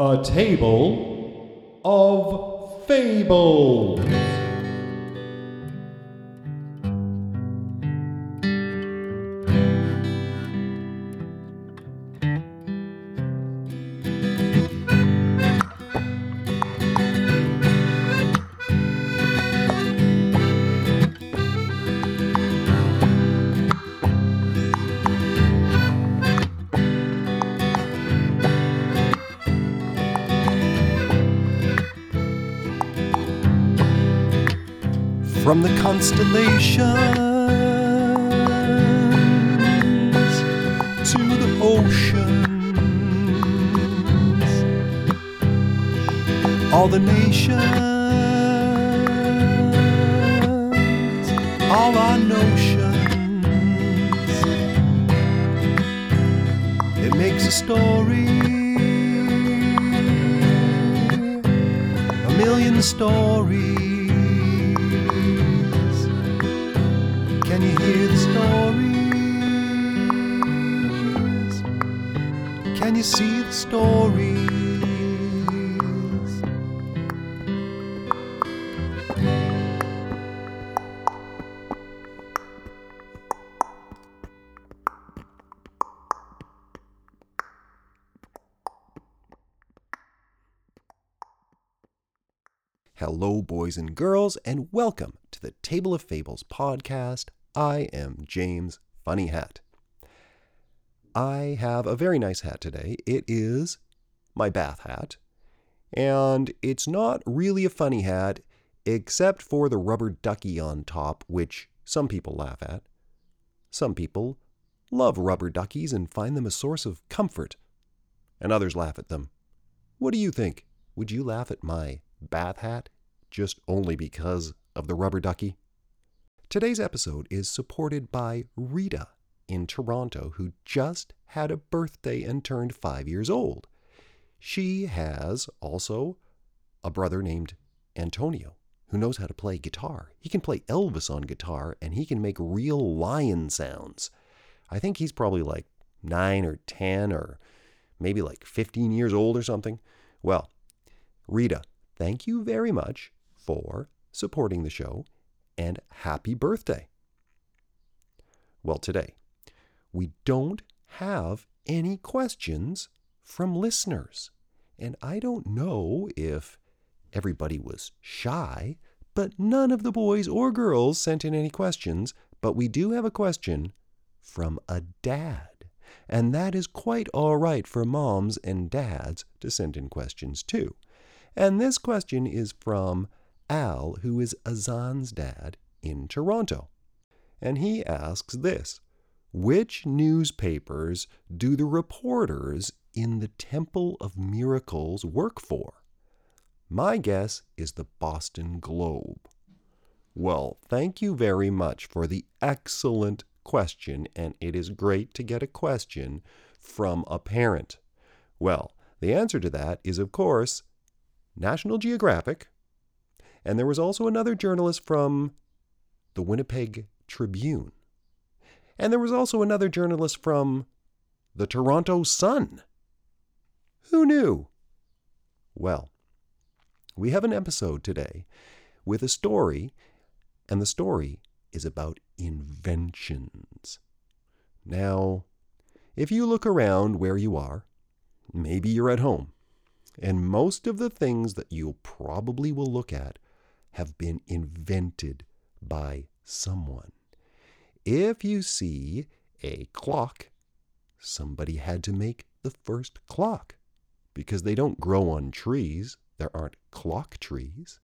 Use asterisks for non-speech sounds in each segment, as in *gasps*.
A table of fables. Constellations to the oceans, all the nations, all our notions. It makes a story, a million stories. You see the stories? Hello, boys and girls, and welcome to the Table of Fables podcast. I am James Funny Hat. I have a very nice hat today. It is my bath hat, and it's not really a funny hat, except for the rubber ducky on top, which some people laugh at. Some people love rubber duckies and find them a source of comfort, and others laugh at them. What do you think? Would you laugh at my bath hat just only because of the rubber ducky? Today's episode is supported by Rita in Toronto, who just had a birthday and turned five years old. She has also a brother named Antonio who knows how to play guitar. He can play Elvis on guitar and he can make real lion sounds. I think he's probably like nine or 10 or maybe like 15 years old or something. Well, Rita, thank you very much for supporting the show and happy birthday. Well, today, we don't have any questions from listeners. And I don't know if everybody was shy, but none of the boys or girls sent in any questions. But we do have a question from a dad. And that is quite all right for moms and dads to send in questions too. And this question is from Al, who is Azan's dad in Toronto. And he asks this Which newspapers do the reporters in the Temple of Miracles work for? My guess is the Boston Globe. Well, thank you very much for the excellent question, and it is great to get a question from a parent. Well, the answer to that is, of course, National Geographic. And there was also another journalist from the Winnipeg Tribune. And there was also another journalist from the Toronto Sun. Who knew? Well, we have an episode today with a story, and the story is about inventions. Now, if you look around where you are, maybe you're at home, and most of the things that you probably will look at have been invented by someone. If you see a clock, somebody had to make the first clock because they don't grow on trees. There aren't clock trees.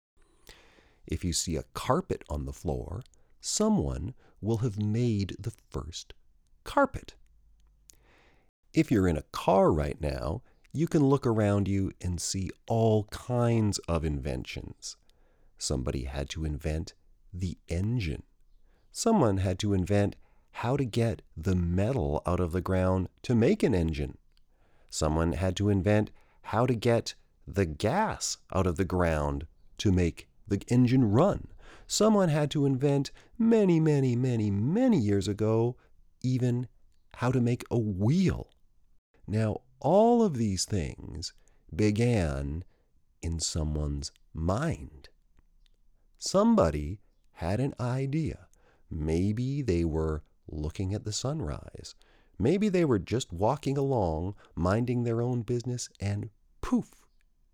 If you see a carpet on the floor, someone will have made the first carpet. If you're in a car right now, you can look around you and see all kinds of inventions. Somebody had to invent the engine. Someone had to invent how to get the metal out of the ground to make an engine. Someone had to invent how to get the gas out of the ground to make the engine run. Someone had to invent many, many, many, many years ago even how to make a wheel. Now, all of these things began in someone's mind. Somebody had an idea. Maybe they were looking at the sunrise. Maybe they were just walking along, minding their own business, and poof,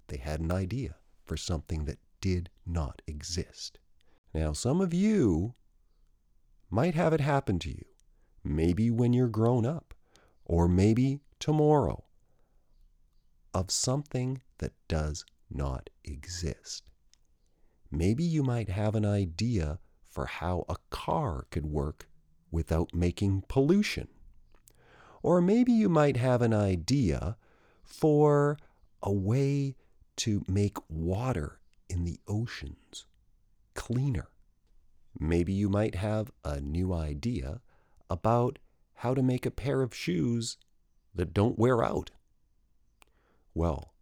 they had an idea for something that did not exist. Now, some of you might have it happen to you, maybe when you're grown up, or maybe tomorrow, of something that does not exist. Maybe you might have an idea for how a car could work without making pollution. Or maybe you might have an idea for a way to make water in the oceans cleaner. Maybe you might have a new idea about how to make a pair of shoes that don't wear out. Well,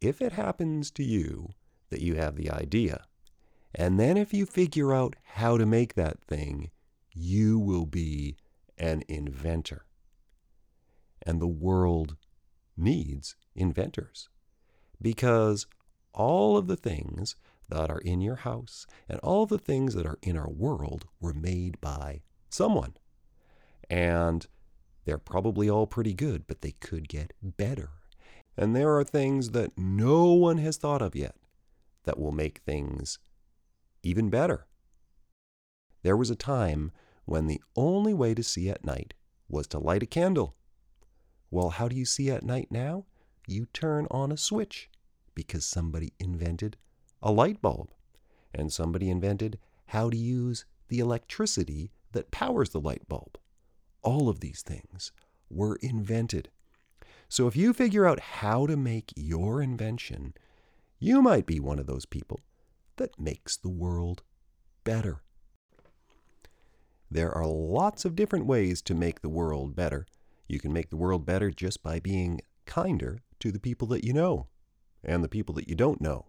if it happens to you that you have the idea, and then if you figure out how to make that thing, you will be an inventor. And the world needs inventors because all of the things that are in your house and all the things that are in our world were made by someone. And they're probably all pretty good, but they could get better. And there are things that no one has thought of yet that will make things even better. There was a time when the only way to see at night was to light a candle. Well, how do you see at night now? You turn on a switch because somebody invented a light bulb and somebody invented how to use the electricity that powers the light bulb. All of these things were invented. So if you figure out how to make your invention, you might be one of those people that makes the world better. There are lots of different ways to make the world better. You can make the world better just by being kinder to the people that you know and the people that you don't know.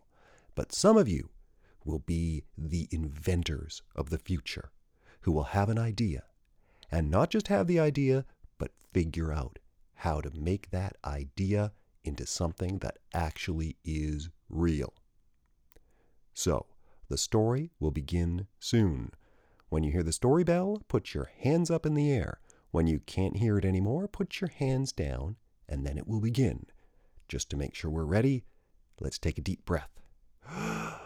But some of you will be the inventors of the future who will have an idea and not just have the idea, but figure out how to make that idea into something that actually is real. So, the story will begin soon. When you hear the story bell, put your hands up in the air. When you can't hear it anymore, put your hands down, and then it will begin. Just to make sure we're ready, let's take a deep breath. *gasps*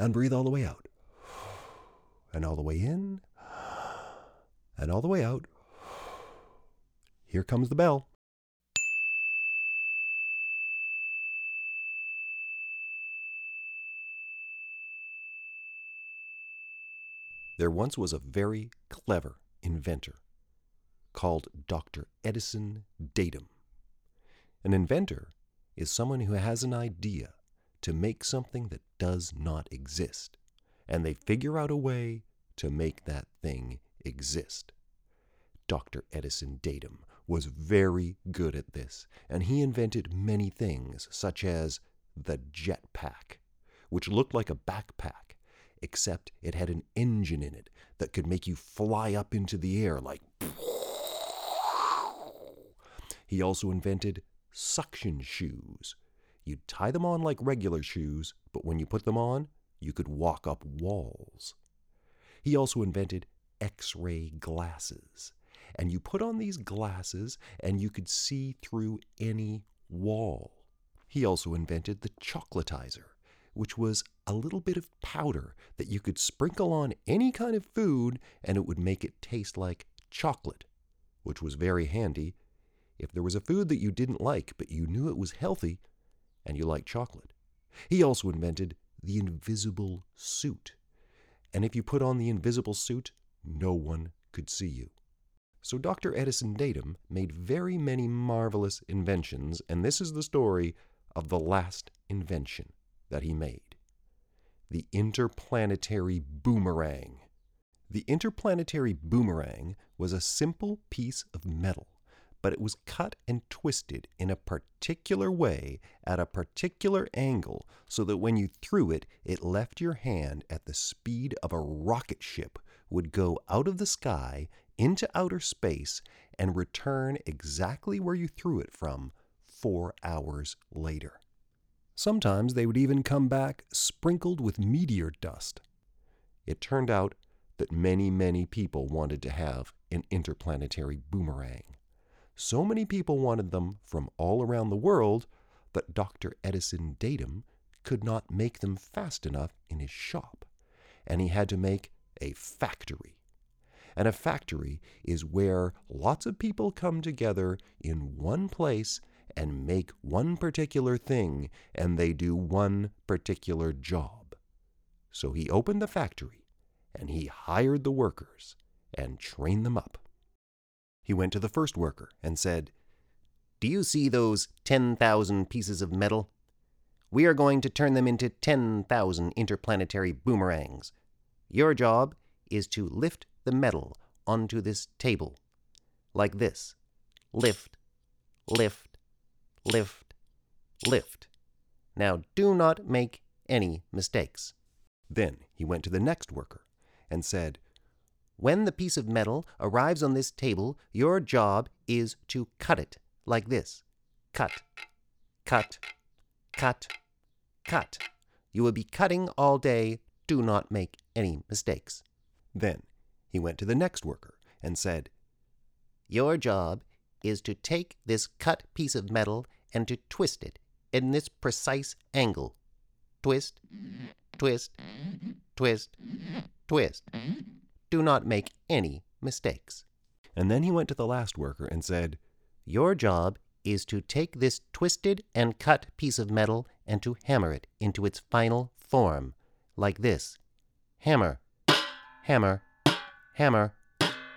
And breathe all the way out. *sighs* And all the way in. *sighs* And all the way out. *sighs* Here comes the bell. There once was a very clever inventor called Dr. Edison Datum. An inventor is someone who has an idea to make something that does not exist, and they figure out a way to make that thing exist. Dr. Edison Datum was very good at this, and he invented many things, such as the jetpack, which looked like a backpack except it had an engine in it that could make you fly up into the air like. He also invented suction shoes. You'd tie them on like regular shoes, but when you put them on, you could walk up walls. He also invented X ray glasses. And you put on these glasses and you could see through any wall. He also invented the chocolatizer, which was a little bit of powder that you could sprinkle on any kind of food and it would make it taste like chocolate, which was very handy if there was a food that you didn't like but you knew it was healthy and you liked chocolate. He also invented the invisible suit. And if you put on the invisible suit, no one could see you. So Dr. Edison Datum made very many marvelous inventions, and this is the story of the last invention that he made the interplanetary boomerang. The interplanetary boomerang was a simple piece of metal, but it was cut and twisted in a particular way at a particular angle so that when you threw it, it left your hand at the speed of a rocket ship would go out of the sky into outer space and return exactly where you threw it from four hours later. Sometimes they would even come back sprinkled with meteor dust. It turned out that many, many people wanted to have an interplanetary boomerang. So many people wanted them from all around the world that Dr. Edison Datum could not make them fast enough in his shop, and he had to make a factory. And a factory is where lots of people come together in one place and make one particular thing, and they do one particular job. So he opened the factory, and he hired the workers and trained them up. He went to the first worker and said, Do you see those 10,000 pieces of metal? We are going to turn them into 10,000 interplanetary boomerangs. Your job is to lift the metal onto this table. Like this lift, lift, lift, lift. Now do not make any mistakes. Then he went to the next worker and said, When the piece of metal arrives on this table, your job is to cut it like this cut, cut, cut, cut. You will be cutting all day. Do not make any mistakes. Then he went to the next worker and said, Your job is to take this cut piece of metal and to twist it in this precise angle. Twist, twist, twist, twist. Do not make any mistakes. And then he went to the last worker and said, Your job is to take this twisted and cut piece of metal and to hammer it into its final form, like this hammer, hammer, hammer,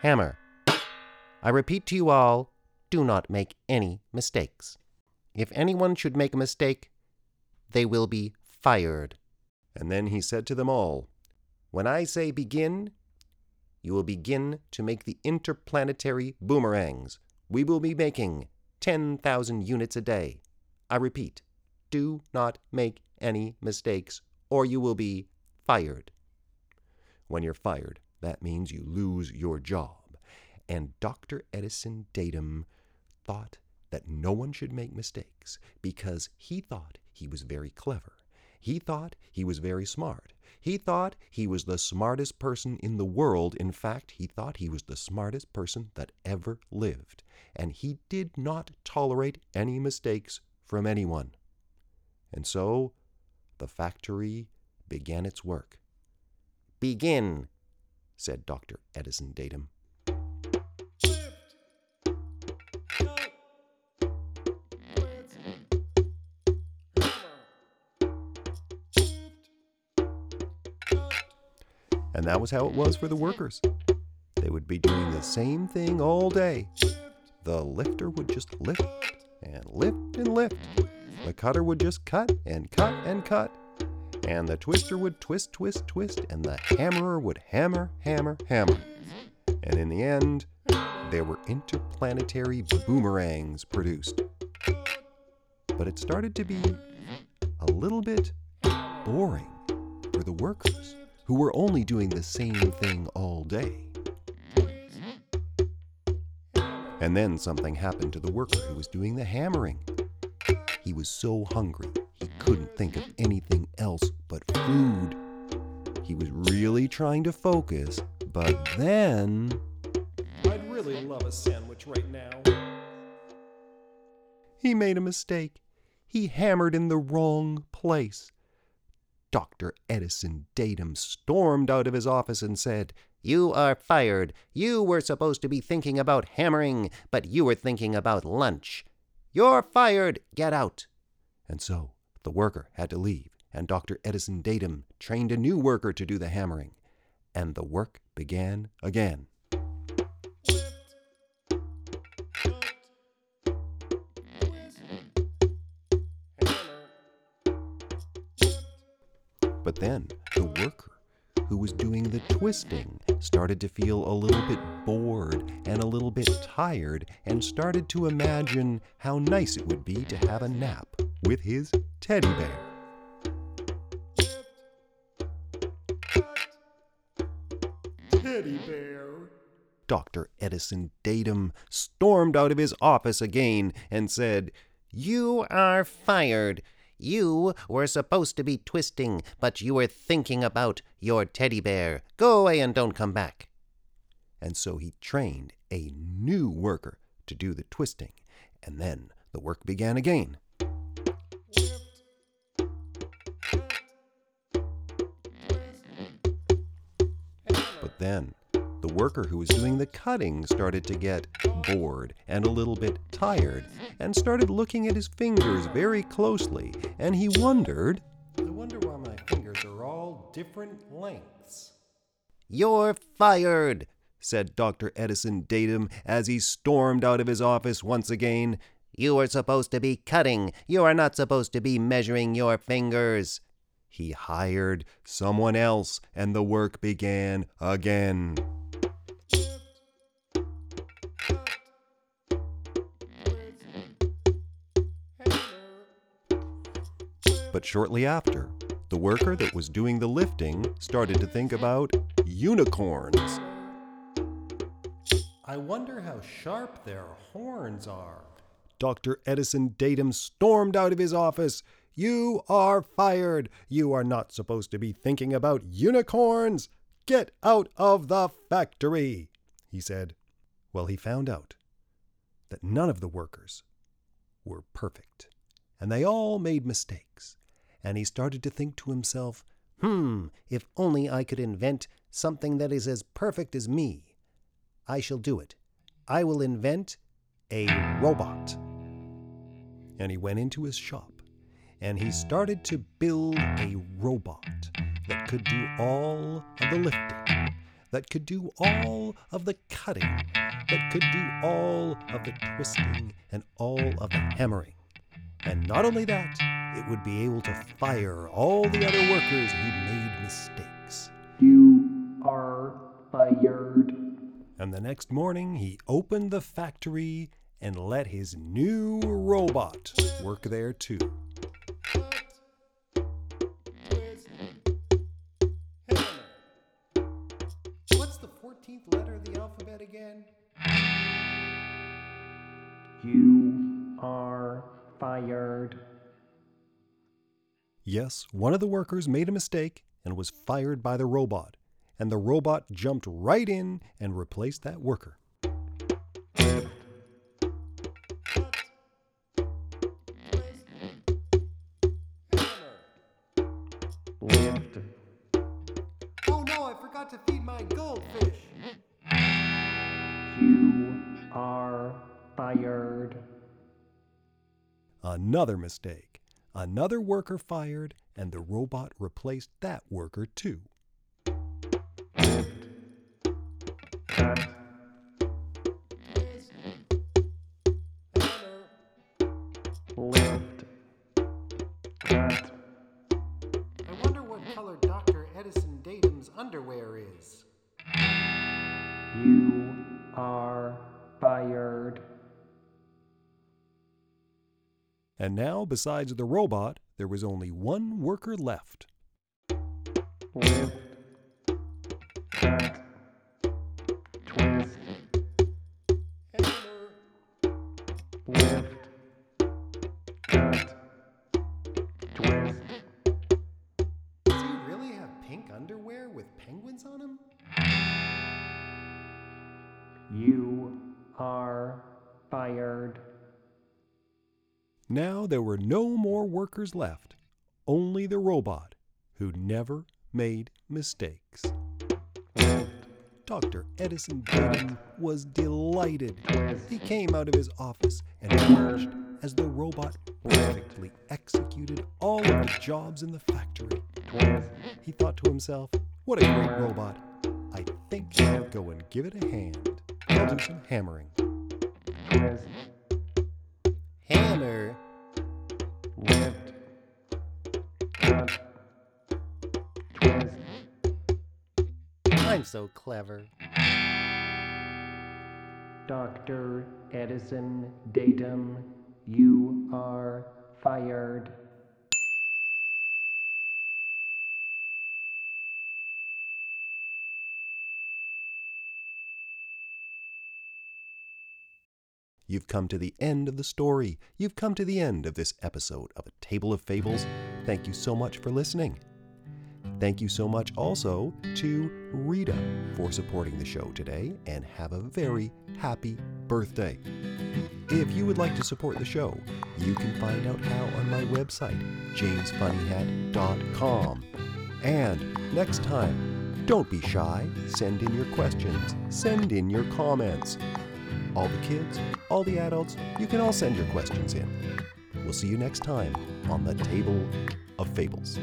hammer. I repeat to you all do not make any mistakes. If anyone should make a mistake, they will be fired. And then he said to them all, When I say begin, you will begin to make the interplanetary boomerangs. We will be making 10,000 units a day. I repeat, do not make any mistakes, or you will be fired. When you're fired, that means you lose your job. And Dr. Edison Datum thought that no one should make mistakes because he thought he was very clever. He thought he was very smart. He thought he was the smartest person in the world. In fact, he thought he was the smartest person that ever lived. And he did not tolerate any mistakes from anyone. And so the factory began its work. Begin, said Dr. Edison Datum. That was how it was for the workers. They would be doing the same thing all day. The lifter would just lift and lift and lift. The cutter would just cut and cut and cut. And the twister would twist, twist, twist. And the hammerer would hammer, hammer, hammer. And in the end, there were interplanetary boomerangs produced. But it started to be a little bit boring for the workers who were only doing the same thing all day. And then something happened to the worker who was doing the hammering. He was so hungry, he couldn't think of anything else but food. He was really trying to focus, but then. I'd really love a sandwich right now. He made a mistake. He hammered in the wrong place. Dr. Edison Datum stormed out of his office and said, You are fired. You were supposed to be thinking about hammering, but you were thinking about lunch. You're fired. Get out. And so the worker had to leave, and Dr. Edison Datum trained a new worker to do the hammering. And the work began again. But then the worker who was doing the twisting started to feel a little bit bored and a little bit tired and started to imagine how nice it would be to have a nap with his teddy bear. Teddy bear. Dr. Edison Datum stormed out of his office again and said, You are fired. You were supposed to be twisting, but you were thinking about your teddy bear. Go away and don't come back. And so he trained a new worker to do the twisting, and then the work began again. But then the worker who was doing the cutting started to get bored and a little bit tired and started looking at his fingers very closely, and he wondered, I wonder why my fingers are all different lengths. You're fired. said Dr. Edison Datum as he stormed out of his office once again. You are supposed to be cutting. You are not supposed to be measuring your fingers. He hired someone else, and the work began again. But shortly after, the worker that was doing the lifting started to think about unicorns. I wonder how sharp their horns are. Dr. Edison Datum stormed out of his office. You are fired. You are not supposed to be thinking about unicorns. Get out of the factory, he said. Well, he found out that none of the workers were perfect, and they all made mistakes. And he started to think to himself, Hmm, if only I could invent something that is as perfect as me. I shall do it. I will invent a robot. and he went into his shop and he started to build a robot that could do all of the lifting, that could do all of the cutting, that could do all of the twisting and all of the hammering. And not only that, it would be able to fire all the other workers who made mistakes. You are fired. And the next morning, he opened the factory and let his new robot work there too. You are fired. Yes, one of the workers made a mistake and was fired by the robot, and the robot jumped right in and replaced that worker. Lift. Oh no, I forgot to feed my goldfish. Fired. Another mistake. Another worker fired, and the robot replaced that worker too. Cut. Lift. Cut. I wonder what color Dr. Edison Datum's underwear is. You are fired. And now, besides the robot, there was only one worker left. More workers left, only the robot, who never made mistakes. Dr. Edison was delighted. He came out of his office and watched as the robot perfectly executed all of the jobs in the factory. He thought to himself, what a great robot. I think I'll go and give it a hand. I'll do some hammering. Hammer. I'm so clever. Dr. Edison Datum, you are fired. You've come to the end of the story. You've come to the end of this episode of A Table of Fables. Thank you so much for listening. Thank you so much also to Rita for supporting the show today and have a very happy birthday. If you would like to support the show, you can find out how on my website, jamesfunnyhat.com. And next time, don't be shy. Send in your questions, send in your comments. All the kids, all the adults, you can all send your questions in. We'll see you next time on the Table of Fables.